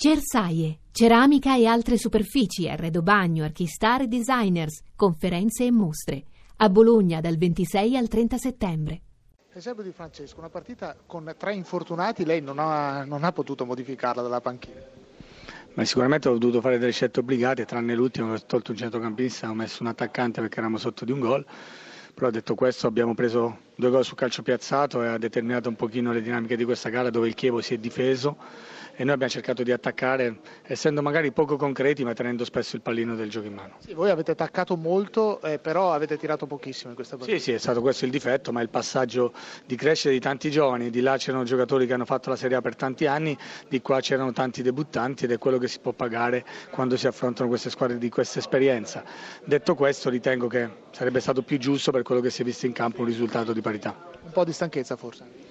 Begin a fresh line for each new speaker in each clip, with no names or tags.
Cersaie, ceramica e altre superfici, arredo bagno, archistar e designers, conferenze e mostre. A Bologna dal 26 al 30 settembre.
Esempio di Francesco, una partita con tre infortunati, lei non ha, non ha potuto modificarla dalla panchina.
Ma sicuramente ho dovuto fare delle scelte obbligate, tranne l'ultimo che ho tolto un centrocampista, ho messo un attaccante perché eravamo sotto di un gol. Però detto questo abbiamo preso due gol sul calcio piazzato e ha determinato un pochino le dinamiche di questa gara dove il Chievo si è difeso e noi abbiamo cercato di attaccare essendo magari poco concreti ma tenendo spesso il pallino del gioco in mano.
Sì, voi avete attaccato molto eh, però avete tirato pochissimo in questa partita.
Sì, sì, è stato questo il difetto ma il passaggio di crescita di tanti giovani, di là c'erano giocatori che hanno fatto la Serie A per tanti anni, di qua c'erano tanti debuttanti ed è quello che si può pagare quando si affrontano queste squadre di questa esperienza. Detto questo ritengo che sarebbe stato più giusto per quello che si è visto in campo un risultato di parità.
Un po' di stanchezza forse?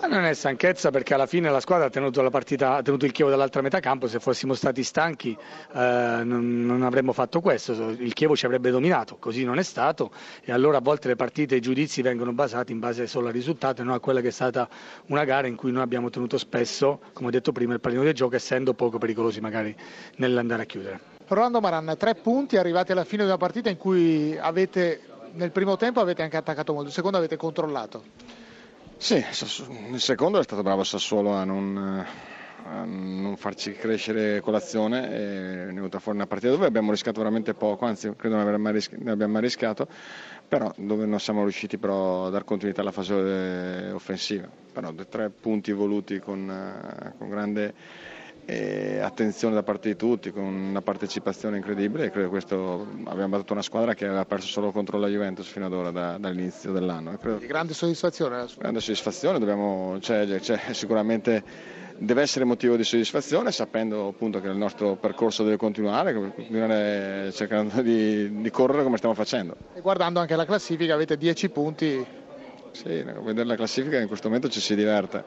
Ma non è stanchezza perché alla fine la squadra ha tenuto, la partita, ha tenuto il Chievo dall'altra metà campo, se fossimo stati stanchi eh, non, non, avremmo fatto questo, il Chievo ci avrebbe dominato, così non è stato e allora a volte le partite e i giudizi vengono basati in base solo al risultato e non a quella che è stata una gara in cui noi abbiamo tenuto spesso, come ho detto prima, il pallino del gioco essendo poco pericolosi magari nell'andare a chiudere.
Rolando Maran, tre punti arrivati alla fine di una partita in cui avete nel primo tempo avete anche attaccato molto, nel secondo avete controllato.
Sì, nel secondo è stato bravo Sassuolo a non, a non farci crescere colazione è venuta fuori una partita dove abbiamo rischiato veramente poco, anzi credo non abbiamo mai, rischi- non abbiamo mai rischiato, però dove non siamo riusciti però a dar continuità alla fase offensiva. Però tre punti voluti con, con grande e attenzione da parte di tutti, con una partecipazione incredibile e credo questo abbiamo battuto una squadra che aveva perso solo contro la Juventus fino ad ora da, dall'inizio dell'anno.
Credo... Grande soddisfazione?
Grande soddisfazione, dobbiamo, c'è, c'è sicuramente deve essere motivo di soddisfazione sapendo appunto che il nostro percorso deve continuare, continuare cercando di, di correre come stiamo facendo.
E guardando anche la classifica avete 10 punti
sì, vedere la classifica in questo momento ci si diverte,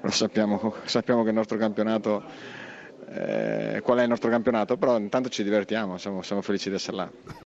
però sappiamo, sappiamo che il nostro campionato eh, qual è il nostro campionato, però intanto ci divertiamo, siamo, siamo felici di essere là.